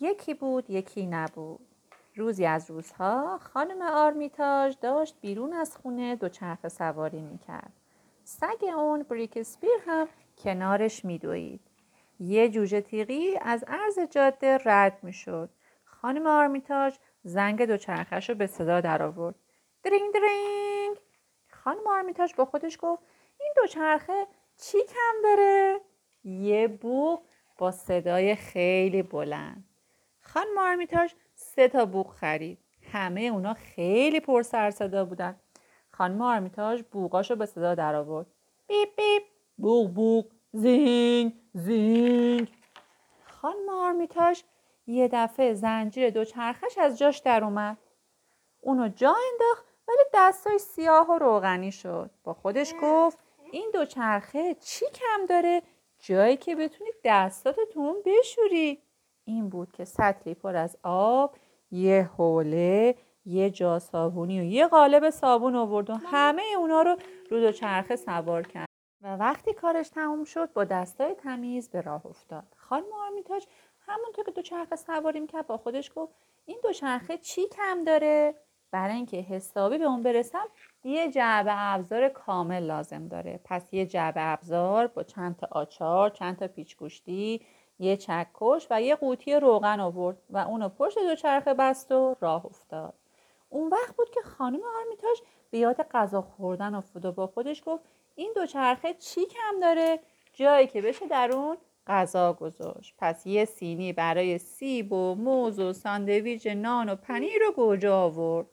یکی بود یکی نبود. روزی از روزها خانم آرمیتاژ داشت بیرون از خونه دوچرخه سواری می‌کرد. سگ اون بریکسپیر هم کنارش میدوید. یه جوجه تیغی از عرض جاده رد می‌شد. خانم آرمیتاژ زنگ دوچرخش رو به صدا در آورد درینگ درینگ! خانم آرمیتاژ با خودش گفت این دوچرخه چی کم داره؟ یه بوق با صدای خیلی بلند. خانم آرمیتاژ سه تا بوق خرید. همه اونا خیلی پر سر و صدا بودن. خانم آرمیتاژ بوقاشو به صدا در آورد. بیپ بیپ. بوق بوق. زینگ زینگ. خانم آرمیتاژ یه دفعه زنجیر دوچرخش از جاش در اومد. اونو جا انداخت ولی دستاش سیاه و روغنی شد. با خودش گفت این دوچرخه چی کم داره؟ جایی که بتونی دستاتتون بشوری. این بود که سطلی پر از آب یه حوله یه جا صابونی و یه قالب صابون آورد و همه اونا رو رو دوچرخه سوار کرد. و وقتی کارش تموم شد با دستای تمیز به راه افتاد. خانم آرمیتاج همونطور که دوچرخه سواری می‌کرد با خودش گفت این دوچرخه چی کم داره؟ برای اینکه حسابی به اون برسم یه جعبه ابزار کامل لازم داره. پس یه جعبه ابزار با چند تا آچار چند تا پیچگوشتی یه چکش و یه قوطی روغن آورد و اونو پشت دوچرخه بست و راه افتاد. اون وقت بود که خانم آرمیتاش به یاد غذا خوردن افتاد و با خودش گفت این دوچرخه چی کم داره؟ جایی که بشه در اون غذا گذاشت. پس یه سینی برای سیب و موز و ساندویج نان و پنیر و گوجه آورد.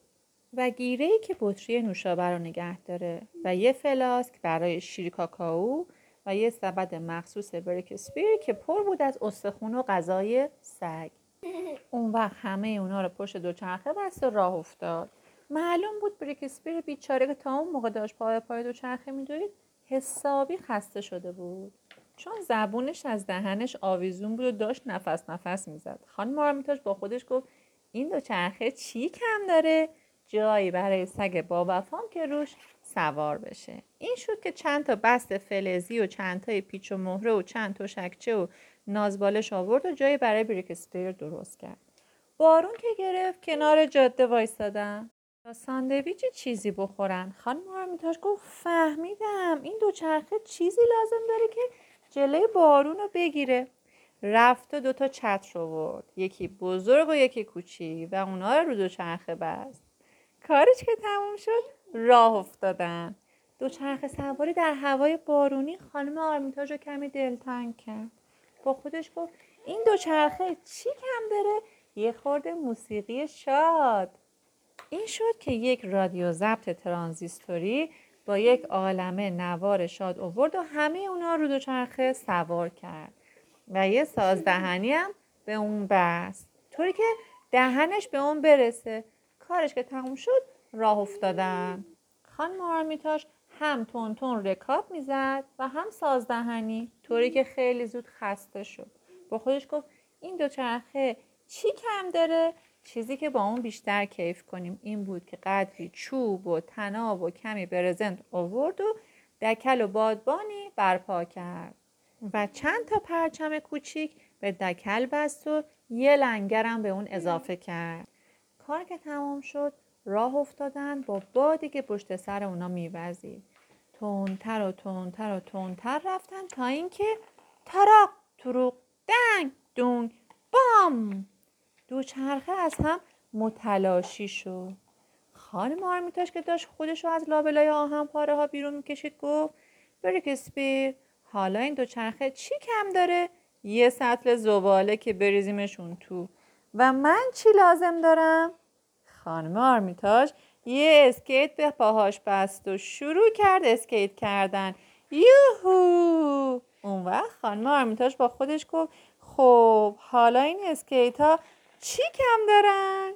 و گیره‌ای که بطری نوشابه رو نگه داره و یه فلاسک برای شیر کاکائو و یه سبد مخصوص بریکسپیر که پر بود از استخون و غذای سگ. اون وقت همه اونا رو پشت دوچرخه بست و راه افتاد. معلوم بود بریکسپیر بیچاره که تا اون موقع داشت پا به پای دوچرخه میدوید حسابی خسته شده بود. چون زبونش از دهنش آویزون بود و داشت نفس نفس می‌زد. خانم آرمیتاژ با خودش گفت این دوچرخه چی کم داره؟ جایی برای سگ با وفام که روش سوار بشه. این شد که چند تا بست فلزی و چند تا پیچ و مهره و چند تا شکچه و نازبالش آورد و جایی برای بریکسپیر درست کرد. بارون که گرفت کنار جاده وایستادن. تا ساندویچ چیزی بخورن. خانم آرمیتاش گفت فهمیدم. این دوچرخه چیزی لازم داره که جلوی بارون رو بگیره. رفت و دوتا چتر آورد. یکی بزرگ و یکی کوچیک و اونا رو دوچرخه بست. کارش که تموم شد راه افتادن. دوچرخه سواری در هوای بارونی خانم آرمیتاژ رو کمی دلتنگ کرد. با خودش گفت این دوچرخه چی کم داره یه خورده موسیقی شاد. این شد که یک رادیو ضبط ترانزیستوری با یک عالمه نوار شاد اوورد و همه اونا رو دوچرخه سوار کرد. و یه سازدهنی هم به اون بست. طوری که دهنش به اون برسه. کارش که تموم شد راه افتادن. خانم آرمیتاش هم تون تون رکاب می‌زد و هم سازدهنی طوری که خیلی زود خسته شد. با خودش گفت این دوچرخه چی کم داره؟ چیزی که با اون بیشتر کیف کنیم. این بود که قدری چوب و تناب و کمی برزنت آورد و دکل و بادبانی برپا کرد. و چند تا پرچم کوچیک به دکل بست و یه لنگرم به اون اضافه کرد. کار که تمام شد راه افتادن با بادی که پشت سر اونا میوزید تندتر و تندتر و تندتر رفتن تا اینکه تراق تروق دنگ دونگ بام! دوچرخه از هم متلاشی شد. خانم آرمیتاژ که داشت خودش رو از لابلای آهن پاره ها بیرون می‌کشید گفت بریکسپیر حالا این دوچرخه چی کم داره؟ یه سطل زباله که بریزیمشون تو. و من چی لازم دارم؟ خانم آرمیتاژ یه اسکیت به پاهاش بست و شروع کرد اسکیت کردن. یوهو! اون وقت خانم آرمیتاژ با خودش گفت خب حالا این اسکیت ها چی کم دارن؟